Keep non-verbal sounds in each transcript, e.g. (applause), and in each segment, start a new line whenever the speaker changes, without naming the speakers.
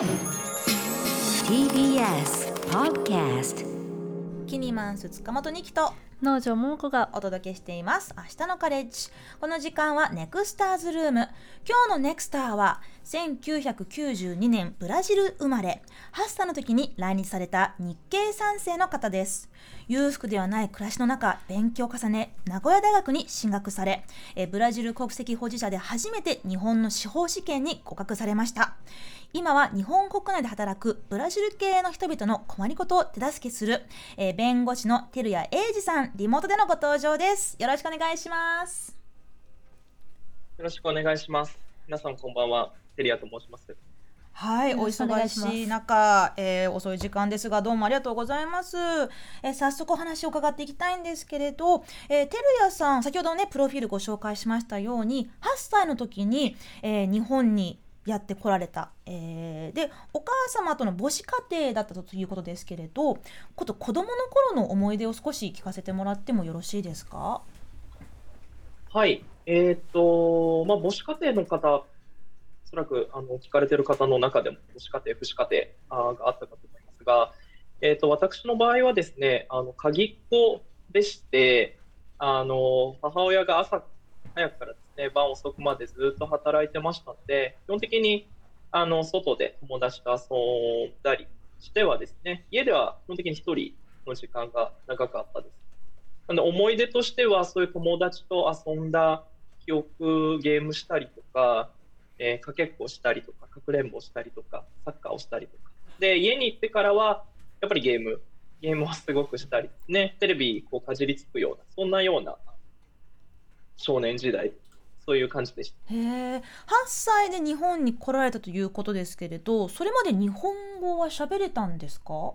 TBS Podcast
キニマンス塚本二木と
農場桃子が
お届けしています。明日のカレッジ。この時間はネクスターズルーム。今日のネクスターは1992年ブラジル生まれ。8歳の時に来日された日系3世の方です。裕福ではない暮らしの中勉強を重ね名古屋大学に進学されえブラジル国籍保持者で初めて日本の司法試験に合格されました今は日本国内で働くブラジル系の人々の困りごとを手助けする、えー弁護士の照屋英二さんリモートでのご登場ですよろしくお願いします
よろしくお願いします。皆さんこんばんは、テリアと申します。
はい、お忙
し
い中、えー遅い時間ですがどうもありがとうございます。えー早速お話を伺っていきたいんですけれど、えー、てるやさん先ほどねプロフィールご紹介しましたように8歳の時に、えー日本にやってこられた、えーでお母様との母子家庭だったということですけれどこと子供の頃の思い出を少し聞かせてもらってもよろしいですか？
はい、えっ、と、まあ、母子家庭の方、おそらくあの聞かれている方の中でも母子家庭、父子家庭あがあったかと思いますが、えっ、と、私の場合はですね、あの鍵っ子でして、あの母親が朝早くからですね、晩遅くまでずっと働いてましたので、基本的にあの外で友達と遊んだりしてはですね、家では基本的に一人の時間が長かったです。なので思い出としては、そういう友達と遊んだ記憶、ゲームしたりとか、えーかけっこしたりとか、かくれんぼしたりとか、サッカーをしたりとか。で、家に行ってからは、やっぱりゲーム、ゲームをすごくしたりですね、テレビこうかじりつくような、そんなような少年時代、そういう感じでした。
へえ8歳で日本に来られたということですけれどそれまで日本語は喋れたんですか？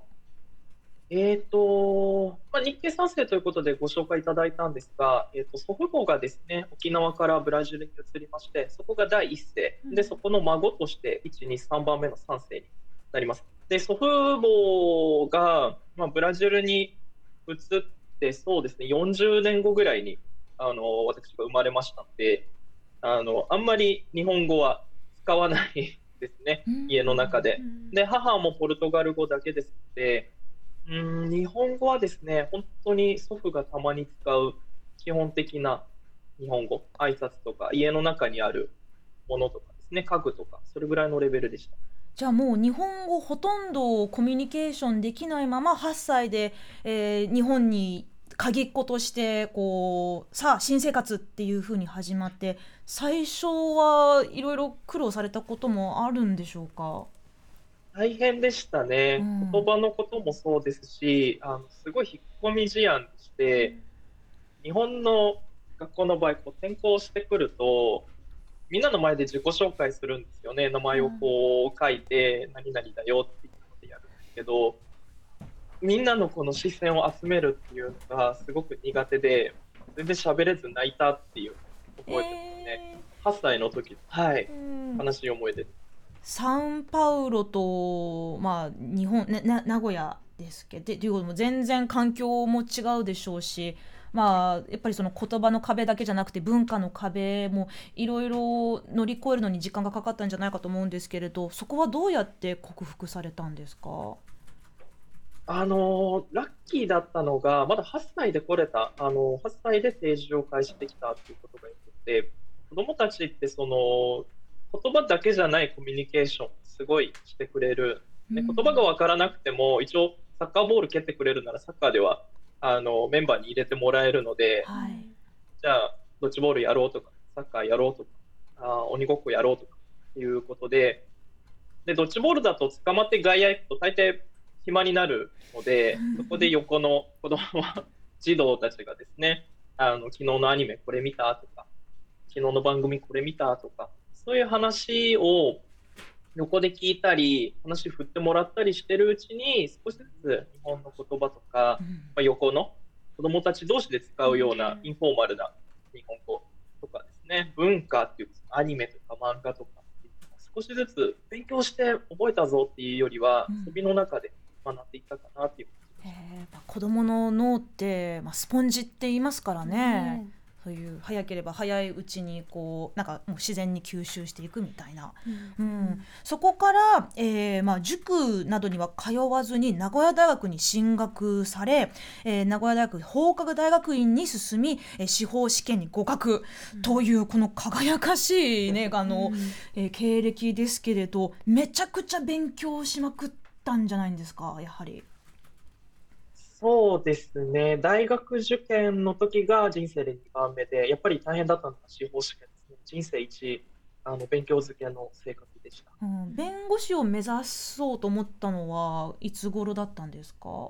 えーとまあ、日系3世ということでご紹介いただいたんですが、えー、と祖父母がですね沖縄からブラジルに移りましてそこが第1世
うん
でそこの孫として1、2、3番目の3世になります。で祖父母が、まあ、ブラジルに移ってそうですね40年後ぐらいにあの私が生まれましたのであのあんまり日本語は使わないですね家の中で。で母もポルトガル語だけですので、うーん日本語はですね、本当に祖父がたまに使う基本的な日本語、挨拶とか、家の中にあるものとかですね、家具とか、それぐらいのレベルでした。
じゃあもう日本語ほとんどコミュニケーションできないまま8歳で、えー日本に鍵っ子としてこうさあ新生活っていう風に始まって最初はいろいろ苦労されたこともあるんでしょうか？
大変でしたね、
うん。
言葉のこともそうですし、あのすごい引っ込み思案でして、日本の学校の場合、こう転校してくると、みんなの前で自己紹介するんですよね、名前をこう書いて、何々だよって言ってやるんですけど、みんなのこの視線を集めるっていうのがすごく苦手で、全然喋れず泣いたっていう覚えてますね。
え
8歳の時はい
ー、うん
悲しい思い出。
サンパウロと、まあ、日本、ね、な名古屋ですけどでということも全然環境も違うでしょうし、まあ、やっぱりその言葉の壁だけじゃなくて文化の壁もいろいろ乗り越えるのに時間がかかったんじゃないかと思うんですけれどそこはどうやって克服されたんですか？
あのラッキーだったのが、まだ8歳で来れた、あの8歳で定時を開始できたっていうことがよくて、子供たちってその言葉だけじゃないコミュニケーション、すごいしてくれる、ね、
うん。
言葉が分からなくても、一応、サッカーボール蹴ってくれるなら、サッカーではあのメンバーに入れてもらえるので、
はい、
じゃあ、ドッジボールやろうとか、サッカーやろうとか、あー鬼ごっこやろうとかいうことで、で、ドッジボールだと捕まって外野行くと大抵暇になるので、そこで横の子供は、(laughs) 児童たちがですね、あの、昨日のアニメこれ見たとか、昨日の番組これ見たとか、そういう話を横で聞いたり、話振ってもらったりしてるうちに、少しずつ日本の言葉とか、
うん。
まあ、横の子供たち同士で使うようなインフォーマルな日本語とかですね、文化っていうアニメとか漫画とか少しずつ勉強して覚えたぞっていうよりは
うん、
遊びの中で学んでいったかなっていう。
えーやっぱ子供の脳って、まあ、スポンジって言いますからね。そういう早ければ早いうちにこうなんかもう自然に吸収していくみたいな、うん。そこから、えーまあ、塾などには通わずに名古屋大学に進学され、えー名古屋大学法学大学院に進み、えー司法試験に合格というこの輝かしい、ねあのえー経歴ですけれどめちゃくちゃ勉強しまくったんじゃないんですか？やはり。
そうですね。大学受験の時が人生で2番目で、やっぱり大変だったのが司法試験ですね。人生一、あの、勉強漬けの生活でした。
うん、弁護士を目指そうと思ったのはいつ頃だったんですか？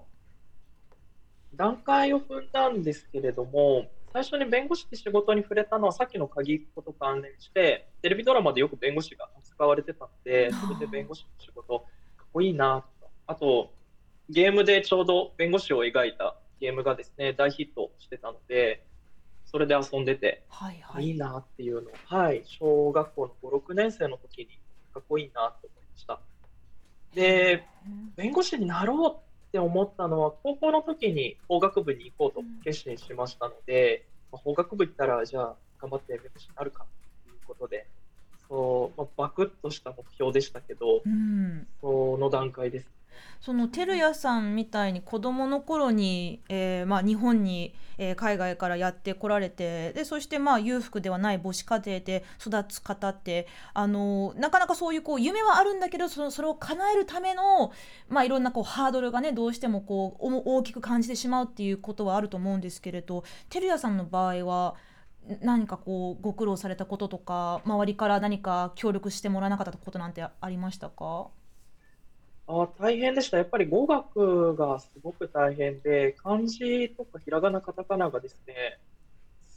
段階を踏んだんですけれども、最初に弁護士って仕事に触れたのはさっきの鍵っ子と関連して、テレビドラマでよく弁護士が扱われてたので、それで弁護士の仕事、こいいな。あと、ゲームでちょうど弁護士を描いたゲームがですね、大ヒットしてたので、それで遊んでて、
はいはい。
いいなっていうの。を、はい、小学校の5、6年生の時にかっこいいなと思いました。で、弁護士になろうって思ったのは、高校の時に法学部に行こうと決心しましたので、まあ、法学部行ったら、じゃあ頑張って弁護士になるかということで、そう、まあ、バクッとした目標でしたけど、
うん、
その段階です。
その照屋さんみたいに子どもの頃に、えーまあ、日本に、えー海外からやってこられてでそしてまあ裕福ではない母子家庭で育つ方ってあのなかなかそういうこう夢はあるんだけどそのそれを叶えるための、まあ、いろんなこうハードルがねどうしてもこうお大きく感じてしまうっていうことはあると思うんですけれど照屋さんの場合は何かこうご苦労されたこととか周りから何か協力してもらわなかったことなんてありましたか？
あ大変でした。やっぱり語学がすごく大変で、漢字とかひらがな、カタカナがですね、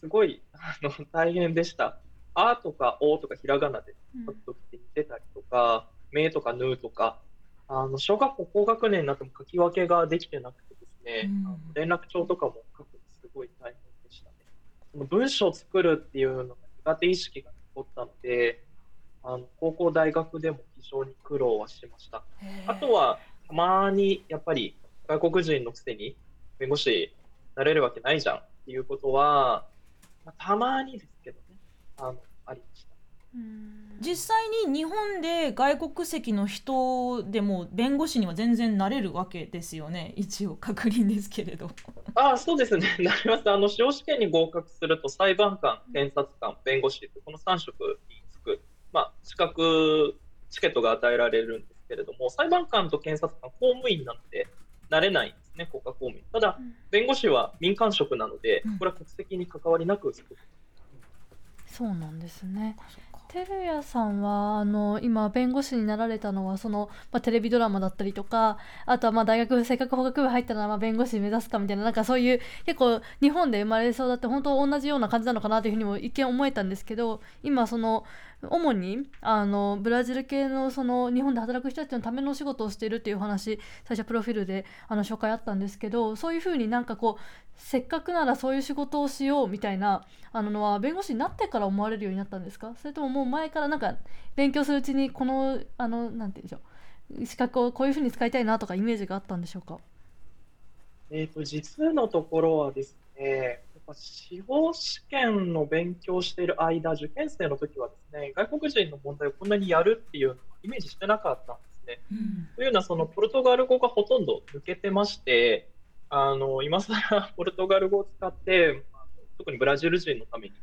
すごいあの大変でした。あとかおとかひらがなで書くときって似てたりとか、めとかぬとか、あの小学校高学年になっても書き分けができてなくてですね、
うん
連絡帳とかも書くのすごい大変。その文章を作るっていうのが苦手意識が残ったので、あの高校、大学でも非常に苦労はしました。あとは、たまにやっぱり外国人のくせに弁護士になれるわけないじゃんっていうことは、まあ、たまにですけどね、あの。
実際に日本で外国籍の人でも弁護士には全然なれるわけですよね一応確認ですけれど。
ああ、そうですね、(laughs) なります。あの、司法試験に合格すると、裁判官、検察官、弁護士って、この3職につく、まあ、資格、チケットが与えられるんですけれども、裁判官と検察官、公務員なので、なれないんですね、国家公務員。ただ、弁護士は民間職なので
うん、
これは国籍に関わりなくつく
そうなんですね。照屋さんはあの今弁護士になられたのはその、まあ、テレビドラマだったりとかあとはまあ大学せっかく法学部入ったらまあ弁護士目指すかみたいななんかそういう結構日本で生まれそうだって本当同じような感じなのかなというふうにも一見思えたんですけど今その主にあのブラジル系のその日本で働く人たちのための仕事をしているっていう話最初プロフィールであの紹介あったんですけどそういうふうになんかこうせっかくならそういう仕事をしようみたいなあののは弁護士になってから思われるようになったんですか？それとももう前からなんか勉強するうちにこのあのなんて言うんでしょう資格をこういうふうに使いたいなとかイメージがあったんでしょうか？
えっと、実のところはですね、司法試験の勉強している間、受験生の時はですね、外国人の問題をこんなにやるっていうのはイメージしてなかったんですね。というのは、そのポルトガル語がほとんど抜けてまして、あの今更 (laughs) ポルトガル語を使って、特にブラジル人のために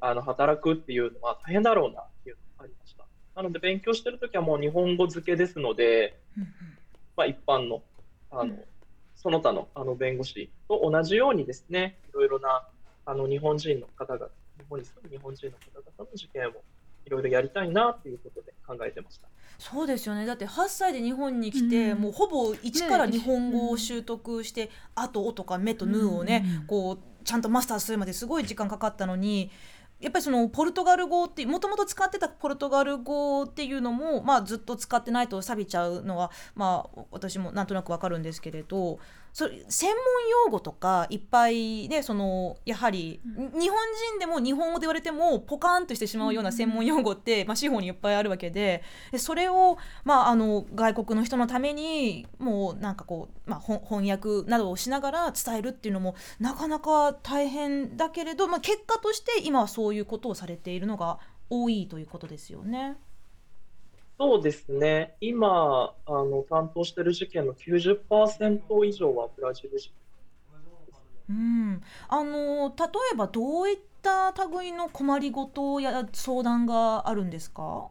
あの働くっていうのは大変だろうなっていうのがありました。なので、勉強してる時はもう日本語付けですので、まあ、一般のあの、その他のあの弁護士と同じようにですね、いろいろなあの日本人の方々、日本に住む日本人の方々の受験をいろいろやりたいなということで考えてました。
そうですよね。だって8歳で日本に来て、
うん。
もうほぼ一から
ね
日本語を習得して「あ」と「お」とか「め」と「ぬ」をね、
うん。
こうちゃんとマスターするまですごい時間かかったのにやっぱりそのポルトガル語ってもともと使ってたポルトガル語っていうのも、まあ、ずっと使ってないと錆びちゃうのは、まあ、私もなんとなくわかるんですけれどそれ専門用語とかいっぱいねそのやはり、日本人でも日本語で言われてもポカーンとしてしまうような専門用語って、まあ、司法にいっぱいあるわけででそれを、まあ、あの外国の人のためにもうなんかこう、まあ、翻訳などをしながら伝えるっていうのもなかなか大変だけれど、まあ、結果として今はそういうことをされているのが多いということですよね。
そうですね。今、あの、担当している事件の90%以上はブラジル人。
うん、あの例えばどういった類の困りごとや相談があるんですか？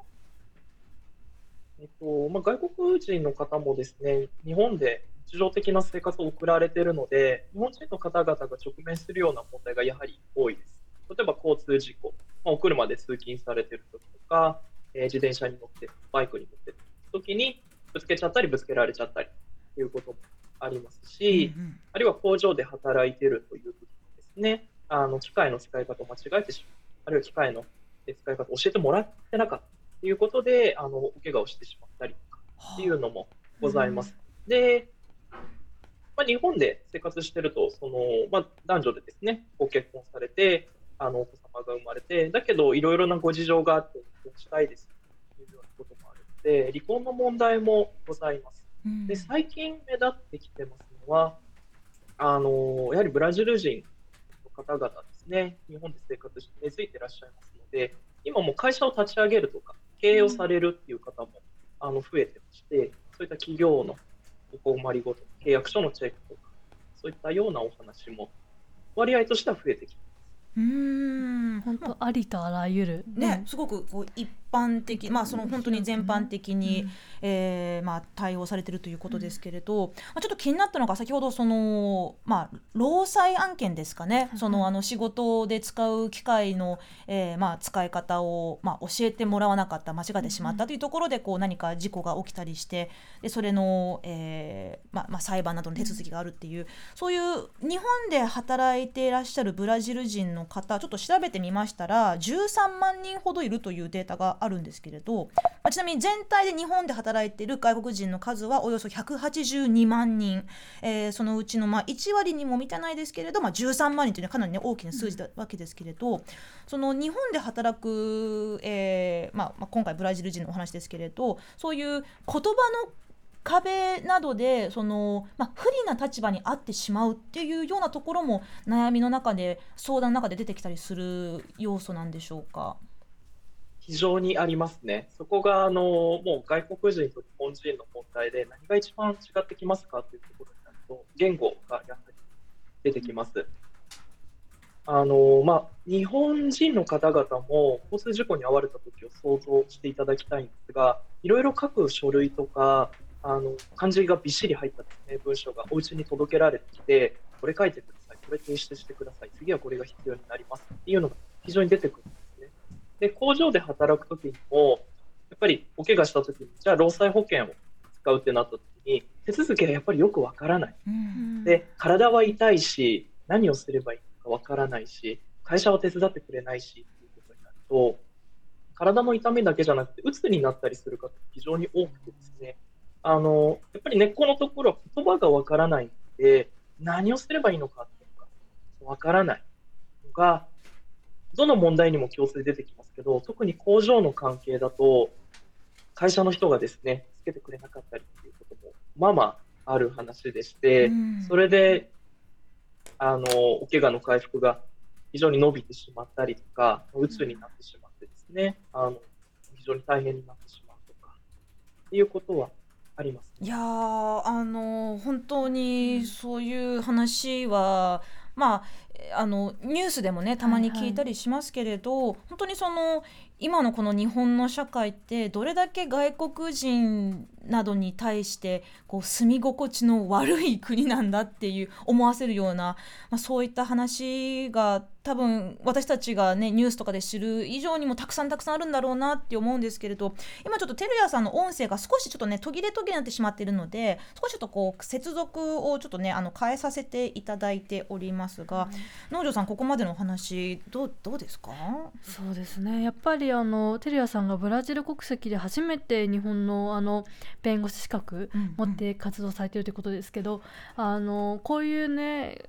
えっと、まあ、外国人の方もですね、日本で日常的な生活を送られているので、日本人の方々が直面するような問題がやはり多いです。例えば交通事故、まあ、お車で通勤されている時とか、えー自転車に乗って、バイクに乗ってる時にぶつけちゃったりぶつけられちゃったりということもありますし、
うんうん。
あるいは工場で働いているという時にですね、あの機械の使い方を間違えてしまう、あるいは機械の使い方を教えてもらってなかったということで、あのお怪我をしてしまったりとかっていうのもございます。で、まあ、日本で生活してると、そのまあ、男女でですね、ご結婚されて、あのお子様が生まれて、だけどいろいろなご事情があって、離婚したいですというようなこともあるので、離婚の問題もございます。
うん
で最近目立ってきてますのは、あのやはりブラジル人の方々ですね、日本で生活して根付いていらっしゃいますので、今も会社を立ち上げるとか、経営をされるっていう方も、あの増えてまして、そういった企業のお困りごと、契約書のチェックとか、そういったようなお話も割合としては増えてきて
うーん。
本当ありとあらゆる。
ね、すごくこう一般的、まあ、その本当に全般的に、えーまあ、対応されているということですけれど、まあ、ちょっと気になったのが先ほどその、まあ、労災案件ですかね、そのあの仕事で使う機械の、えーまあ、使い方を、まあ、教えてもらわなかった間違ってしまったというところでこう何か事故が起きたりしてでそれの、えーまあまあ、裁判などの手続きがあるっていうそういう日本で働いていらっしゃるブラジル人の方ちょっと調べてみましたら13万人ほどいるというデータがあるんですけれど、まあちなみに全体で日本で働いている外国人の数はおよそ182万人、えーそのうちのまあ1割にも満たないですけれど、まあ、13万人というのはかなり、ね、大きな数字なわけですけれど、その日本で働く、えーまあまあ、今回ブラジル人のお話ですけれどそういう言葉の壁などでその、まあ、不利な立場にあってしまうっていうようなところも悩みの中で相談の中で出てきたりする要素なんでしょうか？
非常にありますね。そこがあのもう外国人と日本人の問題で何が一番違ってきますかというところになると言語がやはり出てきます。あのまあ、日本人の方々も交通事故に遭われた時を想像していただきたいんですがいろいろ書く書類とかあの漢字がびっしり入ったです、ね、文章がお家に届けられてきてこれ書いてくださいこれ提出してください次はこれが必要になりますっていうのが非常に出てくる。で工場で働く時にもやっぱりお怪我した時にじゃあ労災保険を使うってなった時に手続きがやっぱりよくわからない。
うん
で体は痛いし何をすればいいのかわからないし会社は手伝ってくれないしっていうことになると体の痛みだけじゃなくて鬱になったりする方非常に多くてですねあのやっぱり根っこのところは言葉がわからないので何をすればいいのかっていうのがわからないのがどの問題にも共通で出てきますけど特に工場の関係だと会社の人がですねつけてくれなかったりっていうこともまあまあある話でして、
うん。
それであのお怪我の回復が非常に伸びてしまったりとか、うつになってしまってですね、あの非常に大変になってしまうとか、っていうことはあります、
いやーあの本当にそういう話は、まあえあのニュースでもねたまに聞いたりしますけれど、本当にその今のこの日本の社会ってどれだけ外国人などに対してこう住み心地の悪い国なんだっていう思わせるような、まあ、そういった話が多分私たちがねニュースとかで知る以上にもたくさんたくさんあるんだろうなって思うんですけれど今ちょっと照屋さんの音声が少しちょっとね途切れ途切れになってしまっているので少しちょっとこう接続をちょっとねあの変えさせていただいておりますが、農場さんここまでのお話どうどうですか？
そうですね。やっぱりりあのテルヤさんがブラジル国籍で初めて日本のあの弁護士資格持って活動されてるということですけど、あのこういうね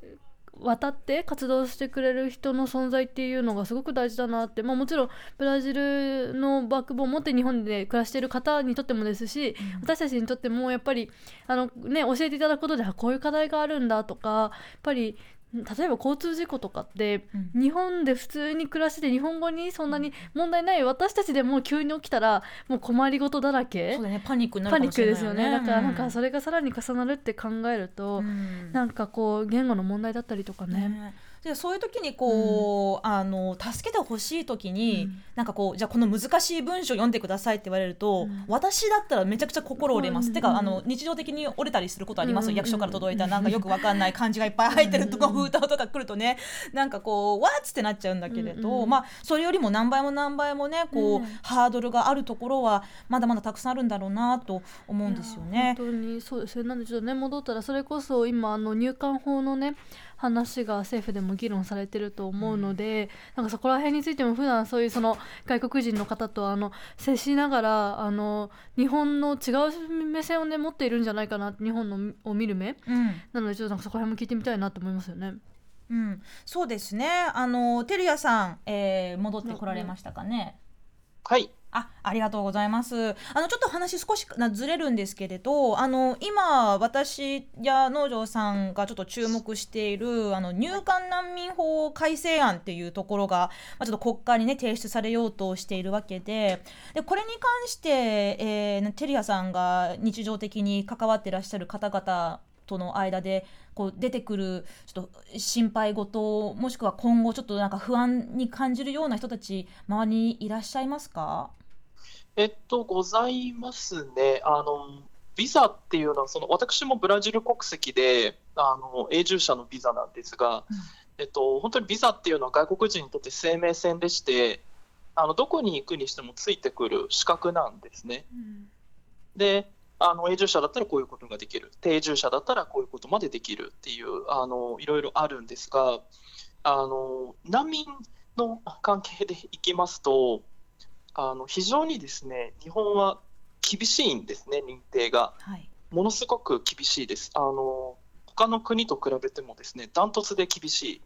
渡って活動してくれる人の存在っていうのがすごく大事だなって、まあ、もちろんブラジルのバックボーンを持って日本で暮らしている方にとってもですし、うん、私たちにとってもやっぱりあの、ね、教えていただくことでこういう課題があるんだとかやっぱり例えば交通事故とかって、うん、日本で普通に暮らしてて日本語にそんなに問題ない私たちでも急に起きたらもう困りごとだらけ。
そうだ、ね、パニックにな
るかもしれない、ね、ですよね。だからなんかそれがさらに重なるって考えると、うん、なんかこう言語の問題だったりとかね。ね
でそういう時にこう、うん、あの助けてほしい時に、うん、なんかこうじゃあこの難しい文章読んでくださいって言われると、うん、私だったらめちゃくちゃ心折れます、うん、てかあの日常的に折れたりすることあります、役所から届いたなんかよくわかんない漢字がいっぱい入ってるとか封筒とか来るとねなんかこうわっつってなっちゃうんだけれど、まあそれよりも何倍も何倍もねこう、ハードルがあるところはまだまだたくさんあるんだろうなと思うんですよね。
本当にそうですねなんでちょっとね戻ったらそれこそ今あの入管法のね話が政府でも議論されてると思うので、うん、なんかそこら辺についても普段そういうその外国人の方とあの接しながらあの日本の違う目線をね持っているんじゃないかな日本のを見る目、うん、なのでちょっとなんかそこら辺も聞いてみたいなと思いますよね。
うん、そうですね。あのテルヤさん、えー、戻ってこられましたかね。
はい。
あ、ありがとうございます。あのちょっと話少しなずれるんですけれど、あの今私や農場さんがちょっと注目しているあの入管難民法改正案っていうところが、まあ、ちょっと国会にね提出されようとしているわけで、でこれに関して、えー、テリアさんが日常的に関わってらっしゃる方々との間でこう出てくるちょっと心配事もしくは今後ちょっとなんか不安に感じるような人たち周りにいらっしゃいますか？
えっと、ございますね。あの、ビザっていうのは、その私もブラジル国籍で、あの永住者のビザなんですが、うん、えっと、本当にビザっていうのは外国人にとって生命線でして、あのどこに行くにしてもついてくる資格なんですね。うん、で、あの永住者だったらこういうことができる、定住者だったらこういうことまでできるっていう、あのいろいろあるんですが、あの難民の関係でいきますと、あの非常にですね日本は厳しいんですね、認定が。はい、ものすごく厳しいです。あの他の国と比べてもですねダントツで厳しい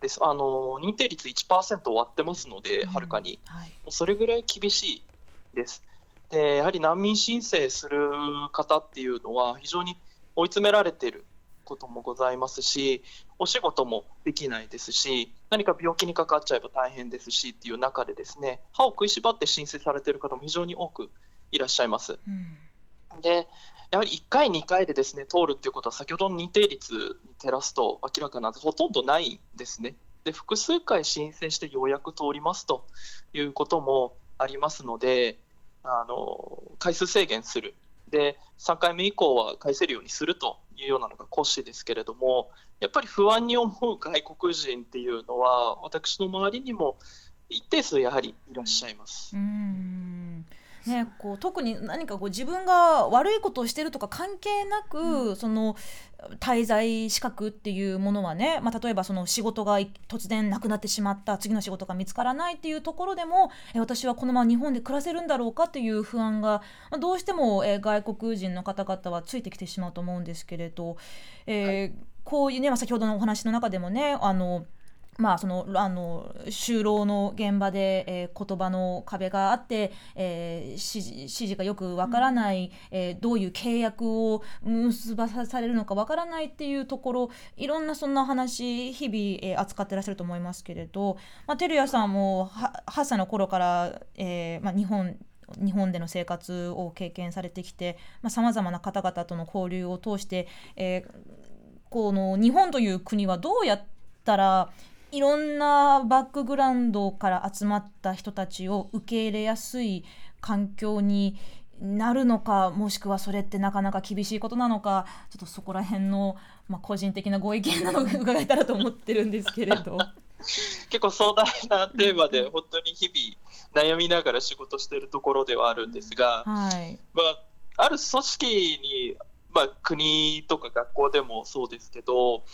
です。あの認定率1%割ってますので、はるかに、はい、それぐらい厳しいです。でやはり難民申請する方っていうのは非常に追い詰められていることもございますし、お仕事もできないですし、何か病気にかかっちゃえば大変ですしっていう中で、ですね歯を食いしばって申請されている方も非常に多くいらっしゃいます。うん、でやはり1回、2回でですね通るっていうことは、先ほどの認定率に照らすと明らかなんですほとんどないんですね。で複数回申請してようやく通りますということもありますので、あの回数制限するで3回目以降は返せるようにするというようなのが骨子ですけれどもやっぱり不安に思う外国人っていうのは私の周りにも一定数やはりいらっしゃいます。
うんね、こう。特に何かこう自分が悪いことをしてるとか関係なく、うん、その滞在資格っていうものはね、まあ、例えばその仕事が突然なくなってしまった次の仕事が見つからないっていうところでもえ私はこのまま日本で暮らせるんだろうかっていう不安が、まあ、どうしてもえ外国人の方々はついてきてしまうと思うんですけれど、えーはい、こういうね、まあ、先ほどのお話の中でもねあのまあ、そのあの就労の現場で、えー、言葉の壁があって、えー、指示指示がよくわからない、えー、どういう契約を結ばされるのかわからないっていうところいろんなそんな話日々、えー、扱ってらっしゃると思いますけれど、まあ、照屋さんも8歳の頃から、えーまあ、日本日本での生活を経験されてきてさまざ、まな方々との交流を通して、えー、この日本という国はどうやったらいろんなバックグラウンドから集まった人たちを受け入れやすい環境になるのかもしくはそれってなかなか厳しいことなのかちょっとそこら辺の、まあ、個人的なご意見なのを伺えたらと思ってるんですけれど
結構壮大なテーマで本当に日々悩みながら仕事しているところではあるんですが、はい。まあ、ある組織に、まあ、国とか学校でもそうですけど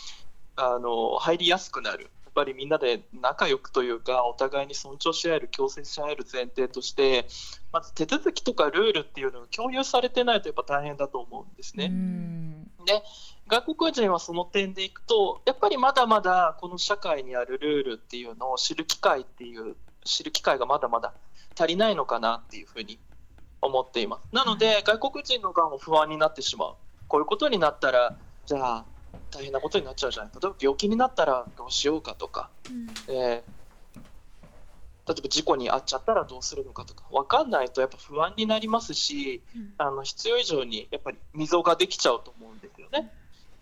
あの入りやすくなるぱりみんなで仲良くというかお互いに尊重し合える共生し合える前提としてまず手続きとかルールっていうのが共有されてないとやっぱ大変だと思うんですね。
うん。
で外国人はその点でいくとやっぱりまだまだこの社会にあるルールっていうのを知る機会っていう知る機会がまだまだ足りないのかなっていうふうに思っています。なので外国人の側も不安になってしまう。こういうことになったらじゃあ大変なことになっちゃうじゃない。例えば病気になったらどうしようかとか、えー例えば事故に遭っちゃったらどうするのかとか。分かんないとやっぱ不安になりますし、
うん。
あの必要以上にやっぱり溝ができちゃうと思うんですよね。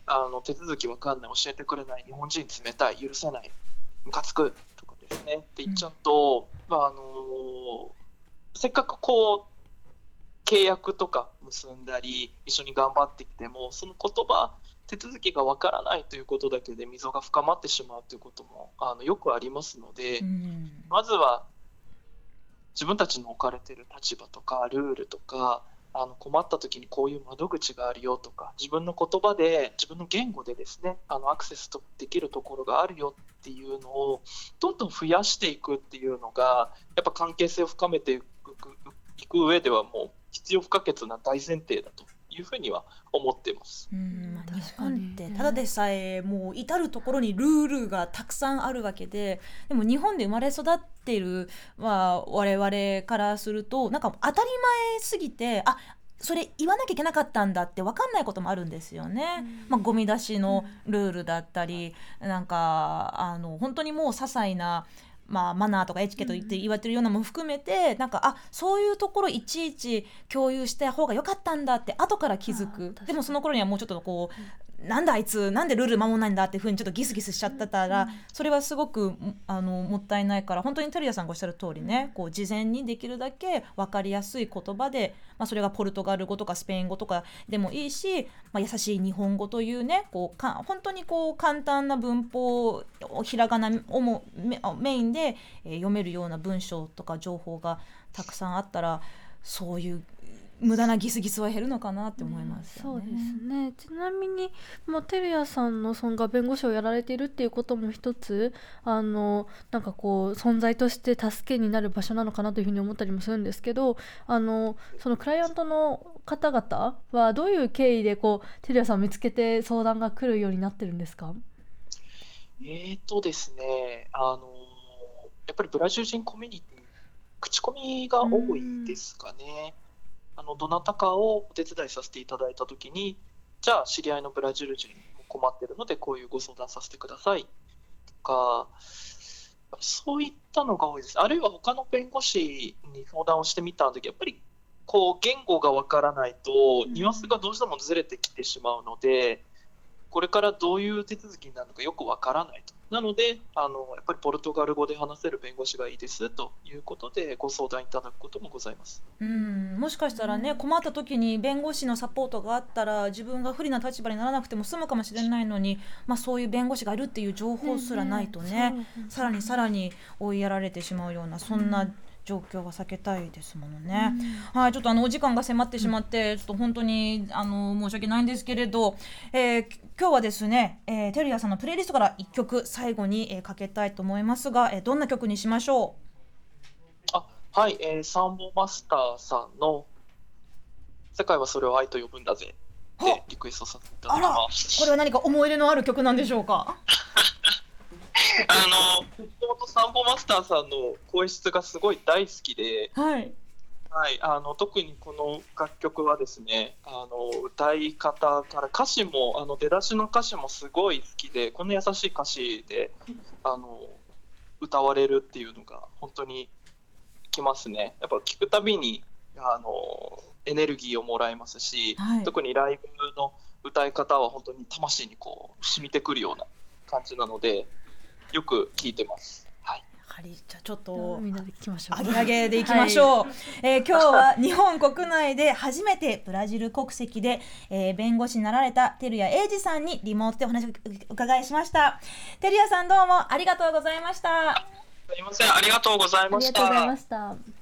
あの手続き分かんない。教えてくれない日本人冷たい。許せない。ムカつくとかですね。って言っちゃうと、まああのせっかくこう契約とか結んだり一緒に頑張ってきてもその言葉手続きが分からないということだけで溝が深まってしまうということもあのよくありますので。
うん
まずは自分たちの置かれている立場とかルールとかあの困った時にこういう窓口があるよとか自分の言葉で自分の言語でですねあのアクセスとできるところがあるよっていうのをどんどん増やしていくっていうのがやっぱ関係性を深めていくいく上ではもう必要不可欠な大前提だというふうには思っています。
うんまあ日
確かに
本ってただでさえもう至る所にルールがたくさんあるわけででも日本で生まれ育っている、まあ、我々からするとなんか当たり前すぎてあそれ言わなきゃいけなかったんだって分かんないこともあるんですよね。まあ、ゴミ出しのルールだったり、なんかあの本当にもう些細なまあ、マナーとかエチケット言って言われてるようなのも含めて、なんかあそういうところいちいち共有した方が良かったんだって後から気づく。でもその頃にはもうちょっとこう、なんだあいつなんでルール守んないんだっていうふうにちょっとギスギスしちゃってたら、それはすごくあのもったいないから本当にテリアさんがおっしゃる通りねこう事前にできるだけ分かりやすい言葉で、まあ、それがポルトガル語とかスペイン語とかでもいいし、まあ、優しい日本語というねこうか本当にこう簡単な文法ひらがなをもメメインで、えー読めるような文章とか情報がたくさんあったらそういう無駄なギスギスは減るのかなって思いますよね。
そうですねちなみに、まあ、テルヤさんのそのが弁護士をやられているっていうことも一つあのなんかこう存在として助けになる場所なのかなというふうに思ったりもするんですけどあのそのクライアントの方々はどういう経緯でこうテルヤさんを見つけて相談が来るようになってるんですか？
えーとですね、あのやっぱりブラジル人コミュニティ、口コミが多いですかね。あのどなたかをお手伝いさせていただいたときに、じゃあ知り合いのブラジル人も困ってるので、こういうご相談させてくださいとか、そういったのが多いです。あるいは他の弁護士に相談をしてみたとき、やっぱりこう言語がわからないと、ニュアンスがどうしてもずれてきてしまうので、これからどういう手続きになるのかよくわからないと。なのであの、やっぱりポルトガル語で話せる弁護士がいいですということで、ご相談いただくこともございます。
うんもしかしたらね困った時に弁護士のサポートがあったら自分が不利な立場にならなくても済むかもしれないのに、まあ、そういう弁護士がいるっていう情報すらないとねさらにさらに追いやられてしまうようなそんな状況は避けたいですものね。はい、ちょっとあのお時間が迫ってしまって、ちょっと本当にあの申し訳ないんですけれど、えーき今日はですね、えーテルヤさんのプレイリストから1曲最後に、えーかけたいと思いますが、えーどんな曲にしましょ
あはい、えーサンボマスターさんの「世界はそれを愛と呼ぶんだぜ」でリクエストさせていただきます。
うこれは何か思い入れのある曲なんでしょうか？(laughs)
あの、もとサンボマスターさんの声質がすごい大好きで、
はい。
はい、あの特にこの楽曲はですねあの歌い方から歌詞もあの出だしの歌詞もすごい好きでこの優しい歌詞であの歌われるっていうのが本当にきますねやっぱ聞くたびにあのエネルギーをもらえますし、
はい
特にライブの歌い方は本当に魂にこう染みてくるような感じなのでよく聞いてます。はい。
やはりじゃあちょっと
みんなで聞きましょう。
上げ上げでいきましょう、えー今日は日本国内で初めてブラジル国籍で、えー弁護士になられた照屋英二さんにリモートでお話をお伺いしました。照屋さんどうもありがとうございました。
すみません。ありがとうござい
あ
まし
りがとうござい
た
ました